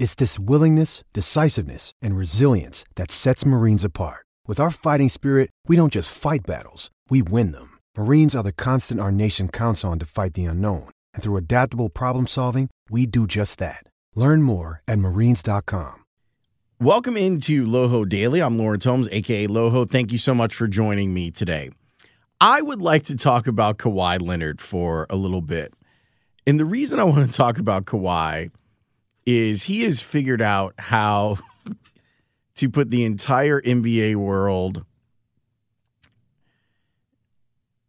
It's this willingness, decisiveness, and resilience that sets Marines apart. With our fighting spirit, we don't just fight battles, we win them. Marines are the constant our nation counts on to fight the unknown. And through adaptable problem solving, we do just that. Learn more at marines.com. Welcome into Loho Daily. I'm Lawrence Holmes, aka Loho. Thank you so much for joining me today. I would like to talk about Kawhi Leonard for a little bit. And the reason I want to talk about Kawhi is he has figured out how to put the entire NBA world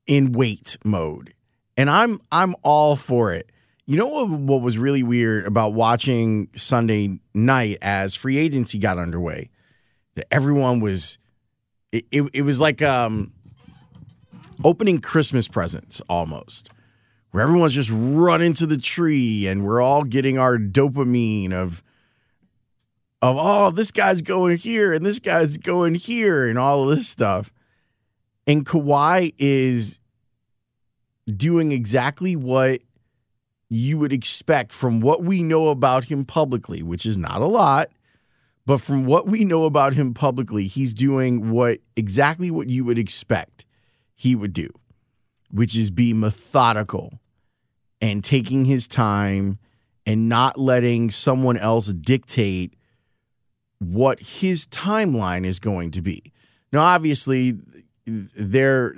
in wait mode. And I'm I'm all for it. You know what, what was really weird about watching Sunday night as free agency got underway? That everyone was it, it, it was like um opening Christmas presents almost where everyone's just running to the tree and we're all getting our dopamine of of oh this guy's going here and this guy's going here and all of this stuff. And Kawhi is doing exactly what you would expect from what we know about him publicly, which is not a lot, but from what we know about him publicly, he's doing what exactly what you would expect he would do, which is be methodical and taking his time and not letting someone else dictate what his timeline is going to be. Now, obviously, they're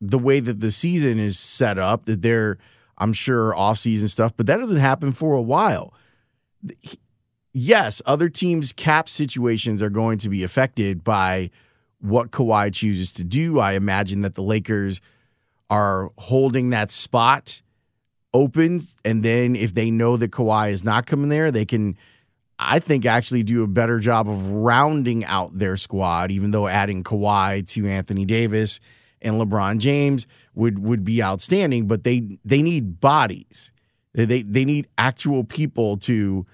the way that the season is set up, that they're, I'm sure, off-season stuff, but that doesn't happen for a while. Yes, other teams' cap situations are going to be affected by what Kawhi chooses to do. I imagine that the Lakers are holding that spot open, and then if they know that Kawhi is not coming there, they can, I think, actually do a better job of rounding out their squad. Even though adding Kawhi to Anthony Davis and LeBron James would would be outstanding, but they they need bodies. They they need actual people to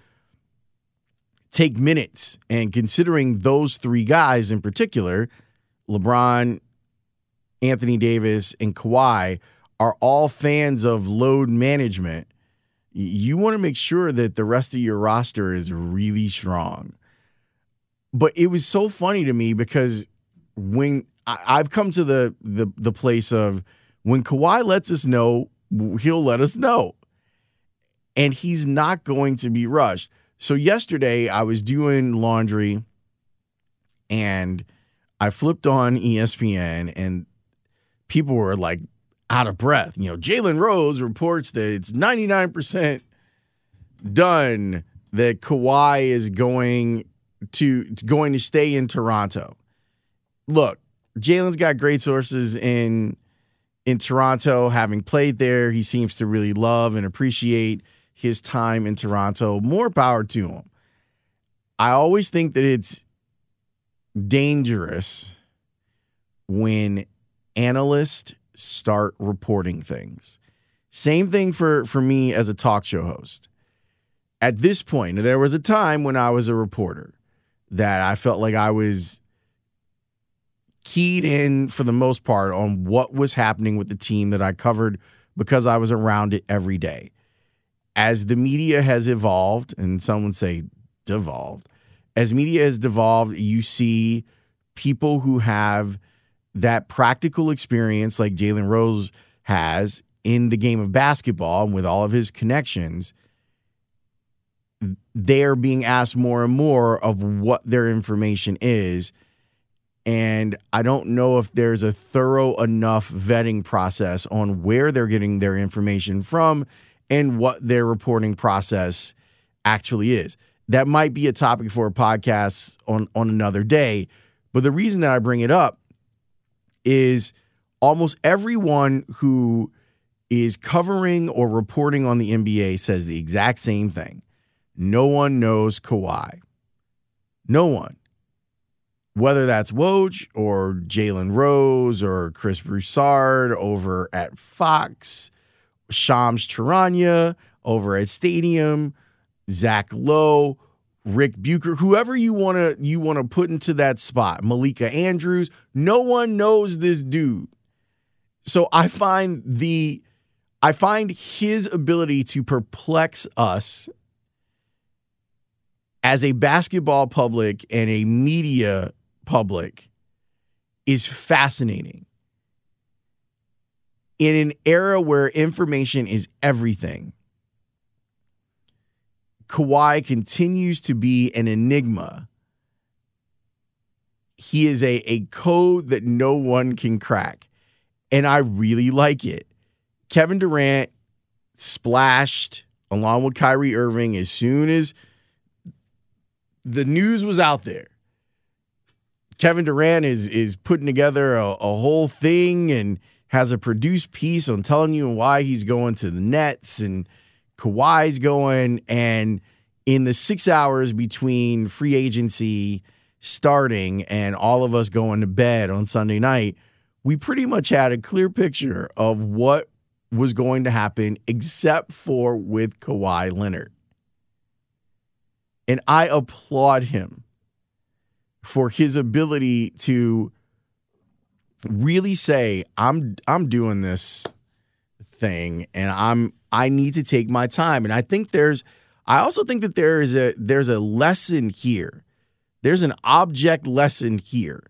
take minutes. And considering those three guys in particular, LeBron, Anthony Davis, and Kawhi are all fans of load management, you want to make sure that the rest of your roster is really strong. But it was so funny to me because when I, have come to the, the the place of when Kawhi lets us know, he'll let us know. And he's not going to be rushed. So yesterday I was doing laundry and I flipped on ESPN and people were like out of breath. You know, Jalen Rose reports that it's 99% done that Kawhi is going to going to stay in Toronto. Look, Jalen's got great sources in in Toronto, having played there. He seems to really love and appreciate his time in Toronto. More power to him. I always think that it's dangerous when analysts start reporting things. Same thing for for me as a talk show host. At this point, there was a time when I was a reporter that I felt like I was keyed in for the most part on what was happening with the team that I covered because I was around it every day. As the media has evolved, and some would say devolved, as media has devolved, you see people who have that practical experience like Jalen Rose has in the game of basketball and with all of his connections, they're being asked more and more of what their information is. And I don't know if there's a thorough enough vetting process on where they're getting their information from and what their reporting process actually is. That might be a topic for a podcast on, on another day. But the reason that I bring it up is almost everyone who is covering or reporting on the NBA says the exact same thing. No one knows Kawhi. No one. Whether that's Woj or Jalen Rose or Chris Broussard over at Fox, Shams Charania over at Stadium, Zach Lowe, Ric Bucher, whoever you want to you want to put into that spot, Malika Andrews, no one knows this dude. So I find the I find his ability to perplex us as a basketball public and a media public is fascinating. In an era where information is everything, Kawhi continues to be an enigma. He is a, a code that no one can crack. And I really like it. Kevin Durant splashed along with Kyrie Irving as soon as the news was out there. Kevin Durant is is putting together a, a whole thing and has a produced piece on telling you why he's going to the Nets and Kawhi's going. And in the six hours between free agency starting and all of us going to bed on Sunday night, we pretty much had a clear picture of what was going to happen, except for with Kawhi Leonard. And I applaud him for his ability to really say, I'm I'm doing this thing and I'm I need to take my time. And I think there's I also think that there is a there's a lesson here. There's an object lesson here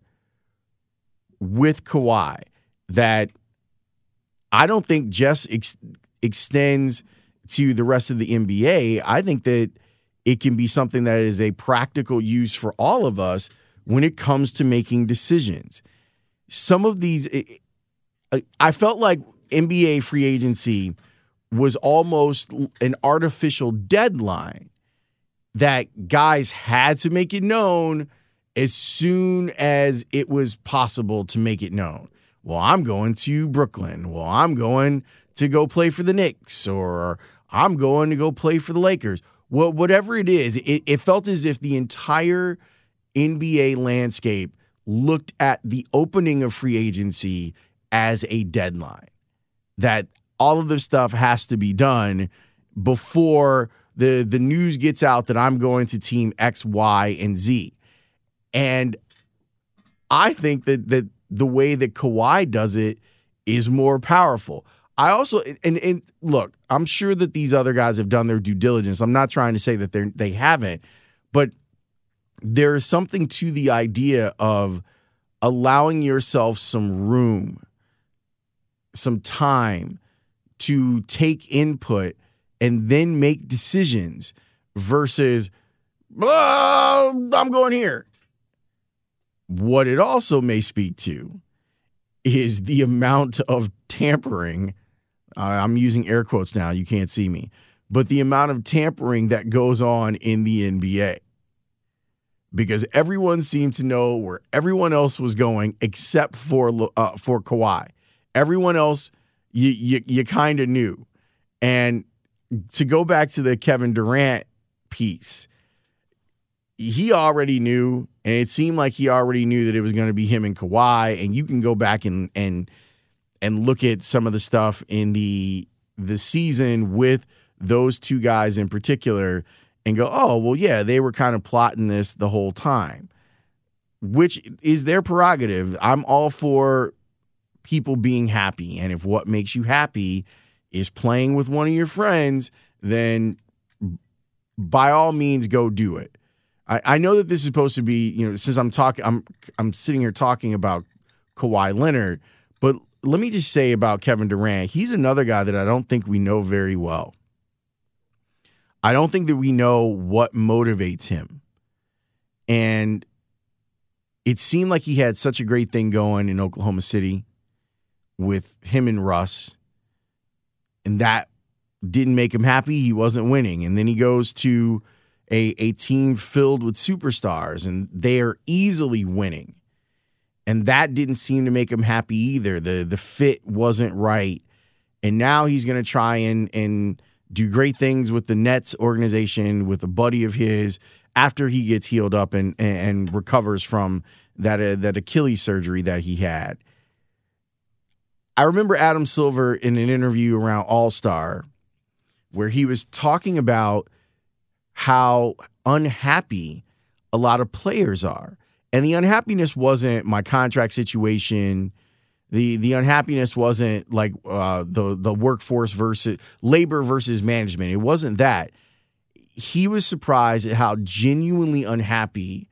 with Kawhi that I don't think just ex- extends to the rest of the NBA. I think that it can be something that is a practical use for all of us when it comes to making decisions. Some of these, I felt like NBA free agency was almost an artificial deadline that guys had to make it known as soon as it was possible to make it known. Well, I'm going to Brooklyn. Well, I'm going to go play for the Knicks or I'm going to go play for the Lakers. Well, whatever it is, it, it felt as if the entire NBA landscape looked at the opening of free agency as a deadline. That all of this stuff has to be done before the the news gets out that I'm going to team X, Y, and Z. And I think that that the way that Kawhi does it is more powerful. I also and, and look, I'm sure that these other guys have done their due diligence. I'm not trying to say that they they haven't, but there is something to the idea of allowing yourself some room, some time to take input and then make decisions versus oh, I'm going here. What it also may speak to is the amount of tampering. Uh, I'm using air quotes now, you can't see me, but the amount of tampering that goes on in the NBA. Because everyone seemed to know where everyone else was going except for uh, for Kawhi. Everyone else you you, you kind of knew. And to go back to the Kevin Durant piece, he already knew, and it seemed like he already knew that it was going to be him and Kawhi. And you can go back and and and look at some of the stuff in the the season with those two guys in particular, and go, oh well, yeah, they were kind of plotting this the whole time, which is their prerogative. I'm all for people being happy. And if what makes you happy is playing with one of your friends, then by all means go do it. I, I know that this is supposed to be, you know, since I'm talking I'm I'm sitting here talking about Kawhi Leonard, but let me just say about Kevin Durant, he's another guy that I don't think we know very well. I don't think that we know what motivates him. And it seemed like he had such a great thing going in Oklahoma City with him and Russ, and that didn't make him happy. He wasn't winning. And then he goes to a, a team filled with superstars, and they are easily winning. And that didn't seem to make him happy either. The the fit wasn't right. And now he's gonna try and and do great things with the Nets organization with a buddy of his after he gets healed up and and, and recovers from that uh, that Achilles surgery that he had. I remember Adam Silver in an interview around All Star where he was talking about how unhappy a lot of players are. And the unhappiness wasn't my contract situation. The the unhappiness wasn't like uh, the the workforce versus labor versus management. It wasn't that. He was surprised at how genuinely unhappy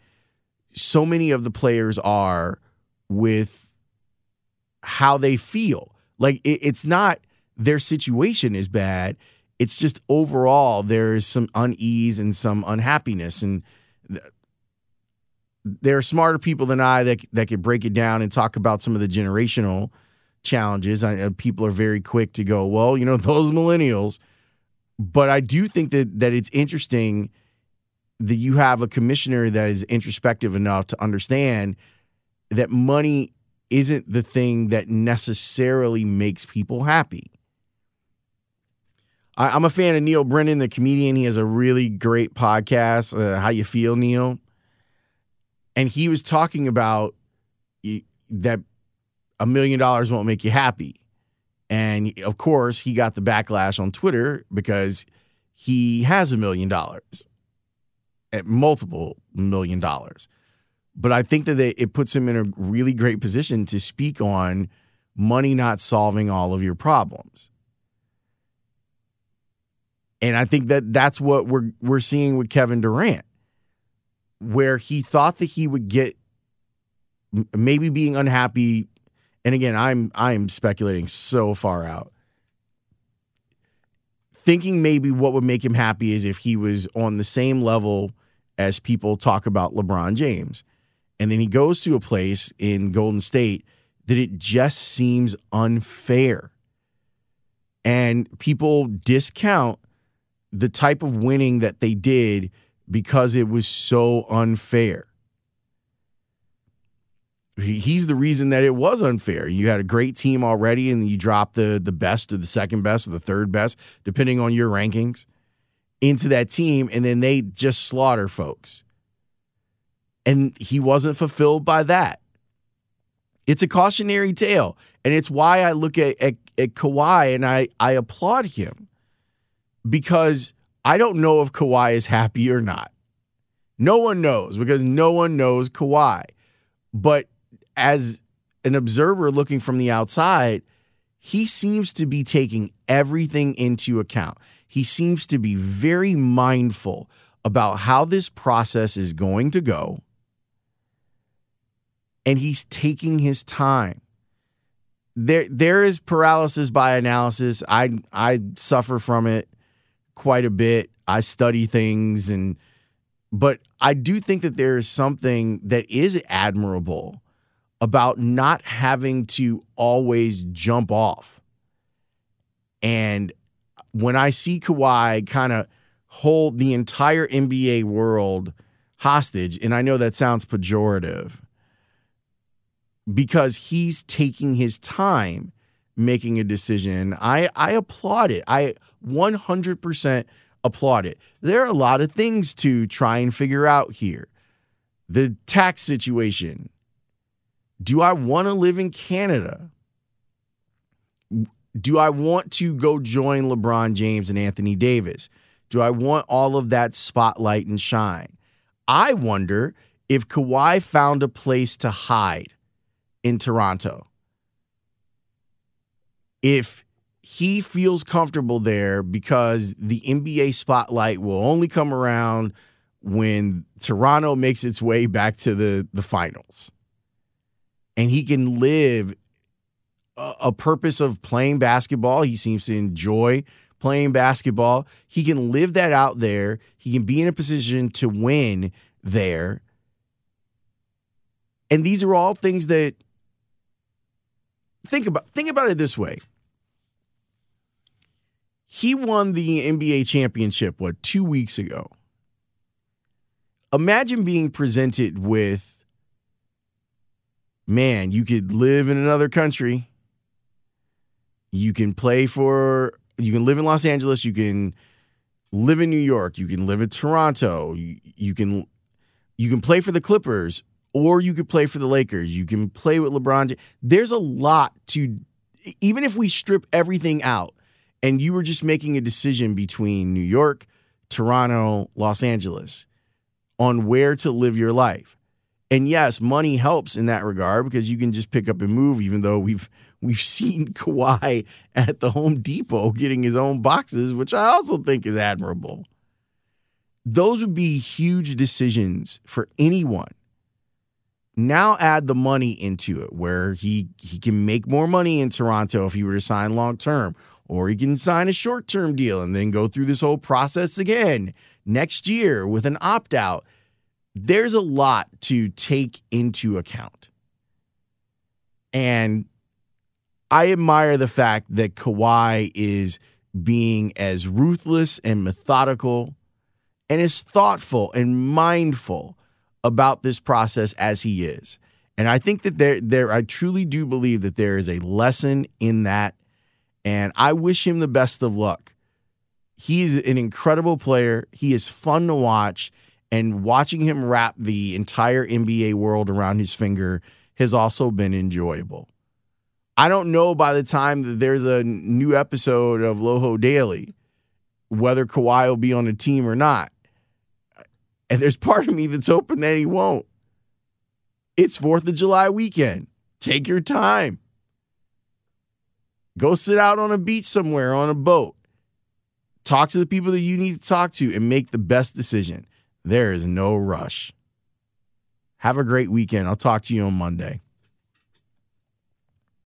so many of the players are with how they feel. Like it, it's not their situation is bad. It's just overall there is some unease and some unhappiness, and there are smarter people than I that that could break it down and talk about some of the generational challenges. I, uh, people are very quick to go, well, you know, those millennials. But I do think that that it's interesting that you have a commissioner that is introspective enough to understand that money isn't the thing that necessarily makes people happy. I, am a fan of Neal Brennan, the comedian. He has a really great podcast. Uh, How you feel, Neil. And he was talking about that a million dollars won't make you happy. And of course, he got the backlash on Twitter because he has a million dollars, at multiple million dollars. But I think that it puts him in a really great position to speak on money not solving all of your problems. And I think that that's what we're we're seeing with Kevin Durant, where he thought that he would get maybe being unhappy. And again, I'm I'm speculating so far out. Thinking maybe what would make him happy is if he was on the same level as people talk about LeBron James. And then he goes to a place in Golden State that it just seems unfair. And people discount the type of winning that they did because it was so unfair. He's the reason that it was unfair. You had a great team already, and you dropped the the best or the second best or the third best, depending on your rankings, into that team, and then they just slaughter folks. And he wasn't fulfilled by that. It's a cautionary tale, and it's why I look at at, at Kawhi and I I applaud him because I don't know if Kawhi is happy or not. No one knows because no one knows Kawhi. But as an observer looking from the outside, he seems to be taking everything into account. He seems to be very mindful about how this process is going to go. And he's taking his time. There there is paralysis by analysis. I I suffer from it quite a bit. I study things and but I do think that there is something that is admirable about not having to always jump off. And when I see Kawhi kind of hold the entire NBA world hostage, and I know that sounds pejorative, because he's taking his time making a decision. I, I applaud it. I 100% applaud it. There are a lot of things to try and figure out here. The tax situation. Do I want to live in Canada? Do I want to go join LeBron James and Anthony Davis? Do I want all of that spotlight and shine? I wonder if Kawhi found a place to hide in Toronto. If he feels comfortable there because the NBA spotlight will only come around when Toronto makes its way back to the, the finals. And he can live a, a purpose of playing basketball. He seems to enjoy playing basketball. He can live that out there. He can be in a position to win there. And these are all things that think about think about it this way he won the NBA championship, what, two weeks ago. Imagine being presented with, man, you could live in another country. You can play for, you can live in Los Angeles. You can live in New York, you can live in Toronto, you, you can you can play for the Clippers or you could play for the Lakers. You can play with LeBron. There's a lot to even if we strip everything out and you were just making a decision between New York, Toronto, Los Angeles on where to live your life. And yes, money helps in that regard because you can just pick up and move, even though we've we've seen Kawhi at the Home Depot getting his own boxes, which I also think is admirable. Those would be huge decisions for anyone. Now add the money into it where he he can make more money in Toronto if he were to sign long term, or he can sign a short term deal and then go through this whole process again next year with an opt out. There's a lot to take into account. And I admire the fact that Kawhi is being as ruthless and methodical and as thoughtful and mindful about this process as he is. And I think that there there I truly do believe that there is a lesson in that and I wish him the best of luck. He's an incredible player. He is fun to watch and watching him wrap the entire NBA world around his finger has also been enjoyable. I don't know by the time that there's a new episode of Loho Daily whether Kawhi will be on the team or not. And there's part of me that's hoping that he won't. It's 4th of July weekend. Take your time. Go sit out on a beach somewhere on a boat. Talk to the people that you need to talk to and make the best decision. There is no rush. Have a great weekend. I'll talk to you on Monday.